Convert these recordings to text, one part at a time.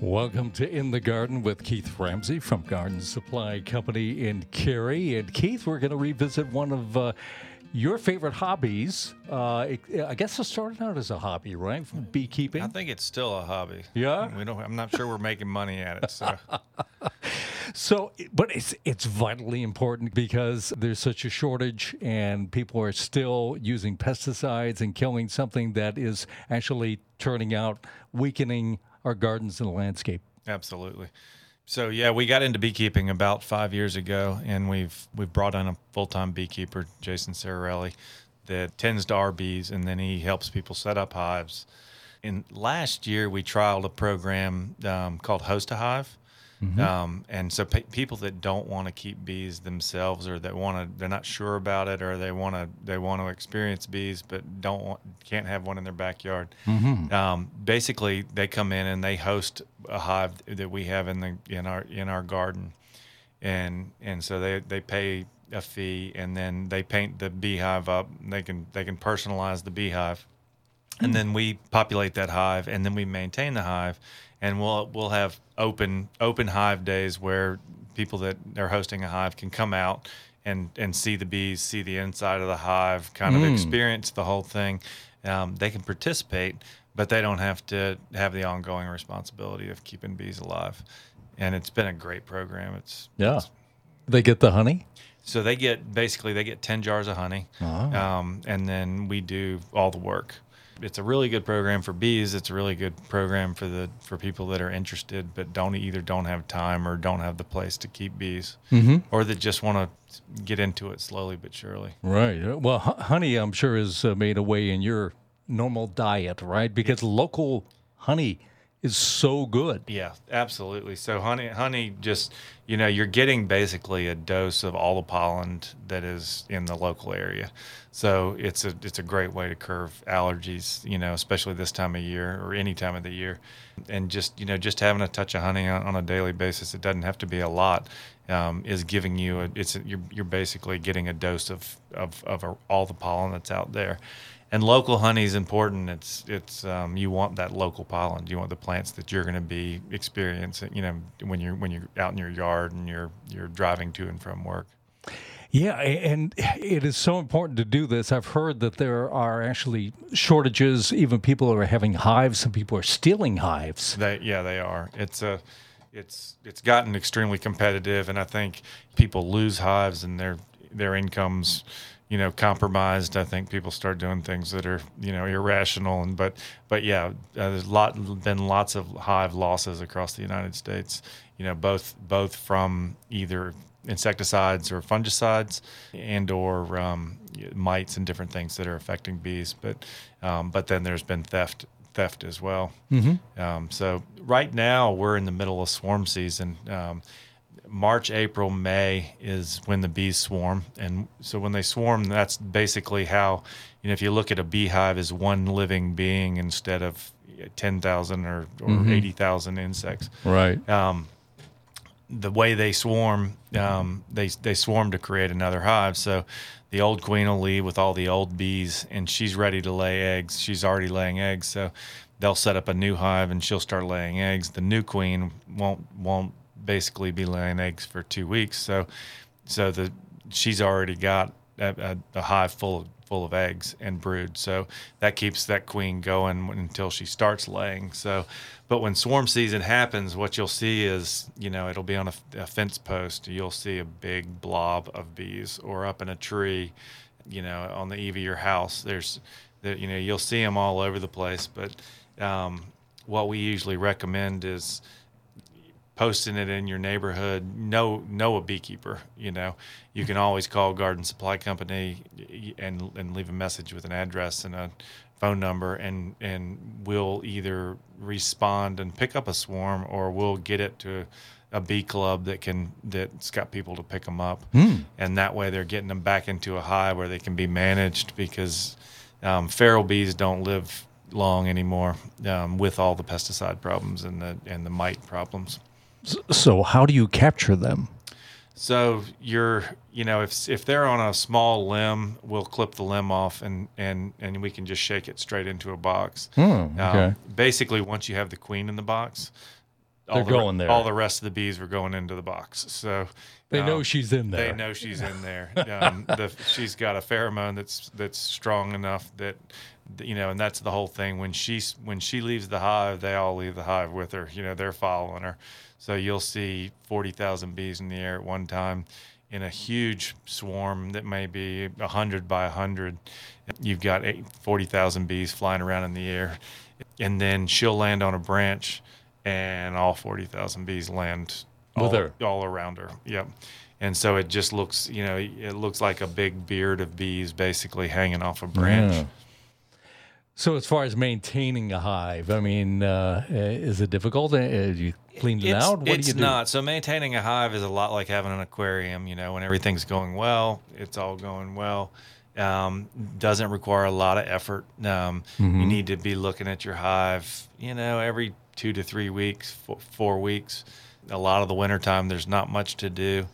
Welcome to In the Garden with Keith Ramsey from Garden Supply Company in Cary. And Keith, we're going to revisit one of uh, your favorite hobbies. Uh, it, I guess it started out as a hobby, right? Beekeeping. I think it's still a hobby. Yeah? We don't. I'm not sure we're making money at it. So So, but it's it's vitally important because there's such a shortage, and people are still using pesticides and killing something that is actually turning out weakening our gardens and the landscape. absolutely. So yeah, we got into beekeeping about five years ago, and we've we've brought on a full time beekeeper, Jason Sararelli, that tends to our bees, and then he helps people set up hives. And last year, we trialed a program um, called Host a Hive. Um, and so pe- people that don't want to keep bees themselves, or that want to, they're not sure about it, or they want to, they want to experience bees, but don't want, can't have one in their backyard. Um, basically, they come in and they host a hive that we have in the in our in our garden, and and so they they pay a fee, and then they paint the beehive up. They can they can personalize the beehive and then we populate that hive and then we maintain the hive and we'll we'll have open open hive days where people that are hosting a hive can come out and and see the bees see the inside of the hive kind of experience the whole thing. Um, they can participate but they don't have to have the ongoing responsibility of keeping bees alive. And it's been a great program. It's Yeah. They get the honey? so they get basically they get 10 jars of honey um, and then we do all the work it's a really good program for bees it's a really good program for the for people that are interested but don't either don't have time or don't have the place to keep bees or that just want to get into it slowly but surely Right. Uh, Well, honey, I'm sure, is uh, made a way in your normal diet, right? Because local honey is so good. Yeah, absolutely. So honey, honey, just you know, you're getting basically a dose of all the pollen that is in the local area. So it's a it's a great way to curb allergies. You know, especially this time of year or any time of the year, and just you know, just having a touch of honey on, on a daily basis. It doesn't have to be a lot. Um, is giving you a, it's a, you're you're basically getting a dose of of of a, all the pollen that's out there and local honey is important. It's it's um, you want that local pollen. You want the plants that you're going to be experiencing. You know when you're when you're out in your yard and you're you're driving to and from work. Yeah, and it is so important to do this. I've heard that there are actually shortages. Even people are having hives. Some people are stealing hives. They yeah they are. It's a it's it's gotten extremely competitive, and I think people lose hives and their their incomes. You know, compromised. I think people start doing things that are, you know, irrational. And but, but yeah, uh, there's lot been lots of hive losses across the United States. You know, both both from either insecticides or fungicides and or um, mites and different things that are affecting bees. But um, but then there's been theft theft as well. Um, so right now we're in the middle of swarm season. Um, March, April, May is when the bees swarm, and so when they swarm, that's basically how you know if you look at a beehive as one living being instead of ten thousand or, or eighty thousand insects Right. the way they swarm, um, they they swarm to create another hive. So the old queen will leave with all the old bees, and she's ready to lay eggs. She's already laying eggs, so they'll set up a new hive, and she'll start laying eggs. The new queen won't won't basically be laying eggs for two weeks. So so the she's already got a, a, a hive full of full of eggs and brood. So that keeps that queen going until she starts laying. So, but when swarm season happens, what you'll see is, you know, it'll be on a, a fence post. You'll see a big blob of bees, or up in a tree, you know, on the eave of your house. There's, there, you know, you'll see them all over the place. But um, what we usually recommend is posting it in your neighborhood know know a beekeeper you know? You can always call garden supply company and and leave a message with an address and a phone number and and we'll either respond and pick up a swarm or we'll get it to a bee club that can that's got people to pick them up. And that way they're getting them back into a hive where they can be managed because um, feral bees don't live long anymore um, with all the pesticide problems and the and the mite problems So, how do you capture them? So you're, you know, if if they're on a small limb, we'll clip the limb off and and and we can just shake it straight into a box. Hmm, okay. Um, basically, once you have the queen in the box, all They're the, going there. All the rest of the bees were going into the box. So They know um, she's in there. They know she's in there. Um, the, she's got a pheromone that's that's strong enough that you know, and that's the whole thing. When she's when she leaves the hive, they all leave the hive with her. You know, they're following her. So you'll see forty thousand bees in the air at one time in a huge swarm that may be 100 by 100. You've got 40,000 bees flying around in the air. And then she'll land on a branch, and all 40,000 bees land With all, all around her. Yep. And so it just looks, you know, it looks like a big beard of bees basically hanging off a branch. Yeah. So as far as maintaining a hive, I mean, uh, is it difficult? Uh, you cleaned it it's, out? What it's do you do? not. So maintaining a hive is a lot like having an aquarium. You know, when everything's going well, it's all going well. Um, doesn't require a lot of effort. Um, Mm-hmm. You need to be looking at your hive. You know, every two to three weeks, four, four weeks. A lot of the wintertime, there's not much to do.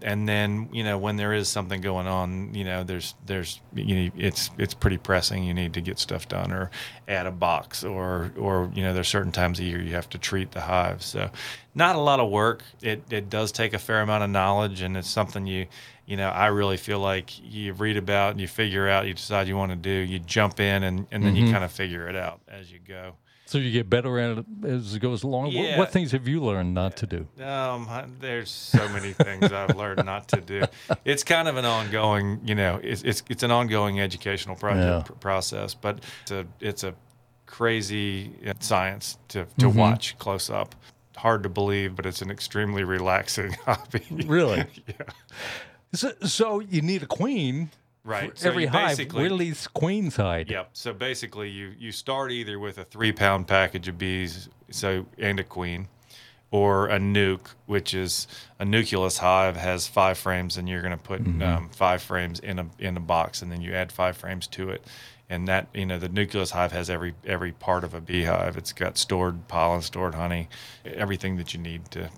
And then you know when there is something going on you know there's there's you know it's it's pretty pressing. You need to get stuff done or add a box or or you know there's certain times a year you have to treat the hive so not a lot of work. It it does take a fair amount of knowledge and it's something you you know i really feel like you read about and you figure out you decide you want to do you jump in and and then you mm-hmm. kind of figure it out as you go So you get better at it as it goes along. What, Yeah. what things have you learned not to do? Um, there's so many things I've learned not to do. It's kind of an ongoing, you know, it's it's, it's an ongoing educational project Yeah. pr- process, but it's a it's a crazy uh, science to to watch close up. Hard to believe, but it's an extremely relaxing hobby. Really? yeah. So, so you need a queen. Right. So every hive. basically- Where do these queens hide? Yep. So basically, you you start either with a three pound package of bees, so and a queen, or a nuc, which is a nucleus hive has five frames, and you're going to put um, five frames in a in a box, and then you add five frames to it, and that you know the nucleus hive has every every part of a beehive. It's got stored pollen, stored honey, everything that you need to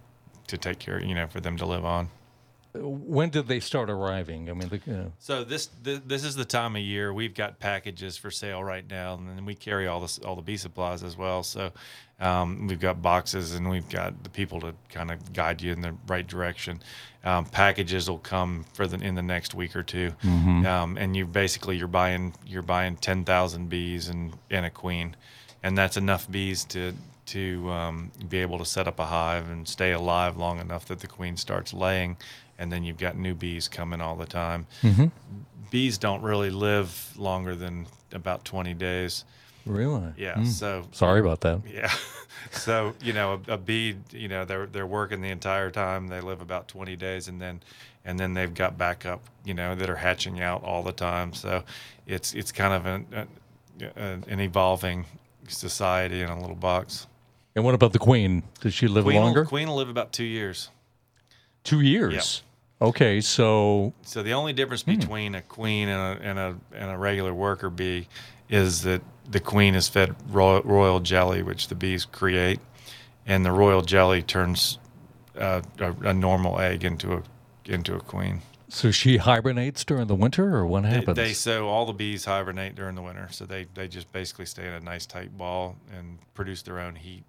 to take care, you know, for them to live on. When did they start arriving? I mean, the, you know, So this th- this is the time of year we've got packages for sale right now, and then we carry all this all the bee supplies as well. So um, we've got boxes, and we've got the people to kind of guide you in the right direction. Um, packages will come for the in the next week or 2 um, and you basically you're buying you're buying ten thousand bees and and a queen, and that's enough bees to to um, be able to set up a hive and stay alive long enough that the queen starts laying, and then you've got new bees coming all the time mm-hmm. bees don't really live longer than about 20 days. really? Yeah. Hmm. So, Sorry about that. yeah. so, you know, a, a bee, you know, they're, they're working the entire time. They live about 20 days and then, and then they've got backup, you know, that are hatching out all the time. So it's, it's kind of an, an, an evolving society in a little box. And what about the queen? Does she live Queen longer? will, queen will live about two years. Two years. Okay, so So the only difference Hmm. between a queen and a, and a and a regular worker bee is that the queen is fed royal, royal jelly, which the bees create, and the royal jelly turns uh, a, a normal egg into a into a queen. so she hibernates during the winter, or what They, happens? they so all the bees hibernate during the winter, so they they just basically stay in a nice tight ball and produce their own heat.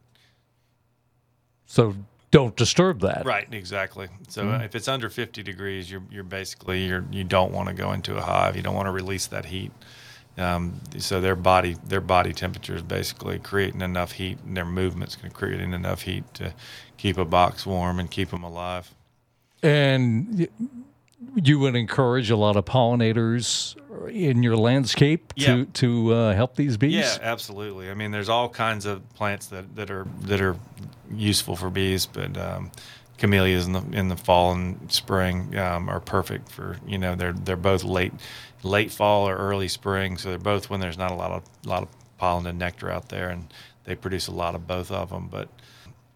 so don't disturb that. Right, exactly. So Hmm. uh, if it's under 50 degrees, you're you're basically you're you don't want to go into a hive. You don't want to release that heat. Um, so their body their body temperature is basically creating enough heat, and their movements can creating enough heat to keep a box warm and keep them alive. And you would encourage a lot of pollinators in your landscape to Yeah. to uh, help these bees. Yeah, absolutely. I mean, there's all kinds of plants that, that are that are useful for bees, but um, camellias in the in the fall and spring um, are perfect for you know they're they're both late late fall or early spring, so they're both when there's not a lot of lot of pollen and nectar out there, and they produce a lot of both of them. But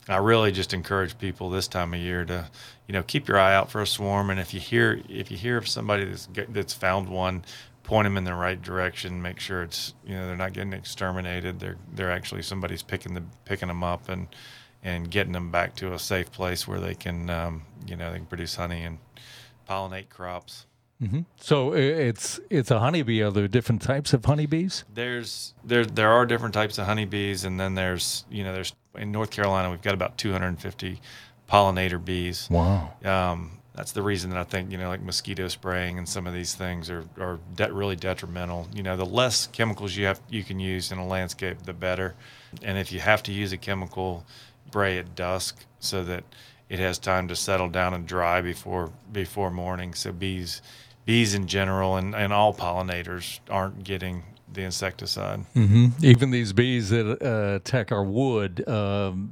I really just encourage people this time of year to, you know, keep your eye out for a swarm, and if you hear if you hear of somebody that's that's found one, point them in the right direction. Make sure it's you know they're not getting exterminated. They're they're actually somebody's picking the picking them up and and getting them back to a safe place where they can um, you know they can produce honey and pollinate crops. So it's it's a honeybee. Are there different types of honeybees? There's there there are different types of honeybees, and then there's you know there's in North Carolina we've got about 250 pollinator bees. Wow. Um, that's the reason that I think you know like mosquito spraying and some of these things are are de- really detrimental. You know, the less chemicals you have you can use in a landscape, the better. And if you have to use a chemical, spray at dusk so that it has time to settle down and dry before before morning. So bees bees in general and, and all pollinators aren't getting the insecticide. hmm Even these bees that uh, attack our wood, um,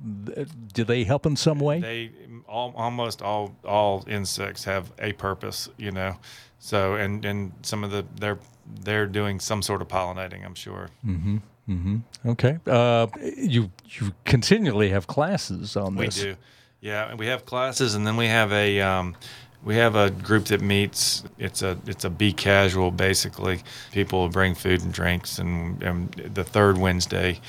do they help in some way? they all, almost all all insects have a purpose you know so and and some of the they're they're doing some sort of pollinating i'm sure okay. Uh, you you continually have classes on this. we do yeah and we have classes and then we have a um, we have a group that meets it's a it's a be casual basically people bring food and drinks and, and the third wednesday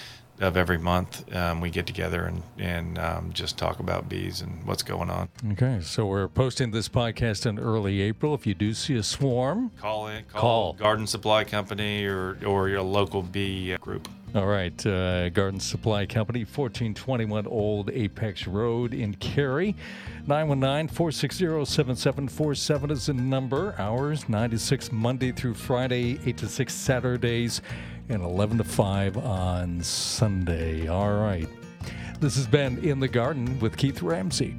of every month um, we get together and and um, just talk about bees and what's going on Okay, so we're posting this podcast in early April. If you do see a swarm, call in call, Call. garden supply company or or your local bee group all right, uh, Garden Supply Company, 1421 Old Apex Road in Cary. 919 460 7747 is the number. Hours 9 to 6 Monday through Friday, 8 to 6 Saturdays, and 11 to 5 on Sunday. All right. This has been In the Garden with Keith Ramsey.